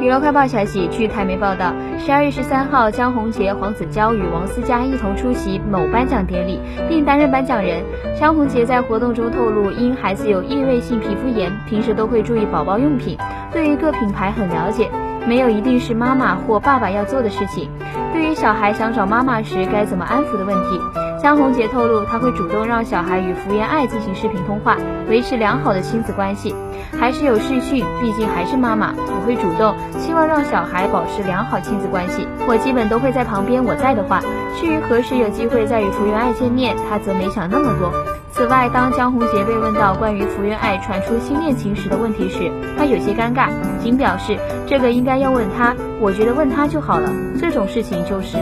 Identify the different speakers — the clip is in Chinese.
Speaker 1: 娱乐快报消息，据台媒报道，十二月十三号，江宏杰、黄子佼与王思佳一同出席某颁奖典礼，并担任颁奖人。江宏杰在活动中透露，因孩子有异位性皮肤炎，平时都会注意宝宝用品，对于各品牌很了解，没有一定是妈妈或爸爸要做的事情。对于小孩想找妈妈时该怎么安抚的问题，江宏杰透露，他会主动让小孩与福原爱进行视频通话，维持良好的亲子关系。还是有视讯，毕竟还是妈妈，我会主动，希望让小孩保持良好亲子关系。我基本都会在旁边，我在的话。至于何时有机会再与福原爱见面，他则没想那么多。此外，当江宏杰被问到关于福原爱传出新恋情时的问题时，他有些尴尬，仅表示这个应该要问他，我觉得问他就好了，这种事情就是。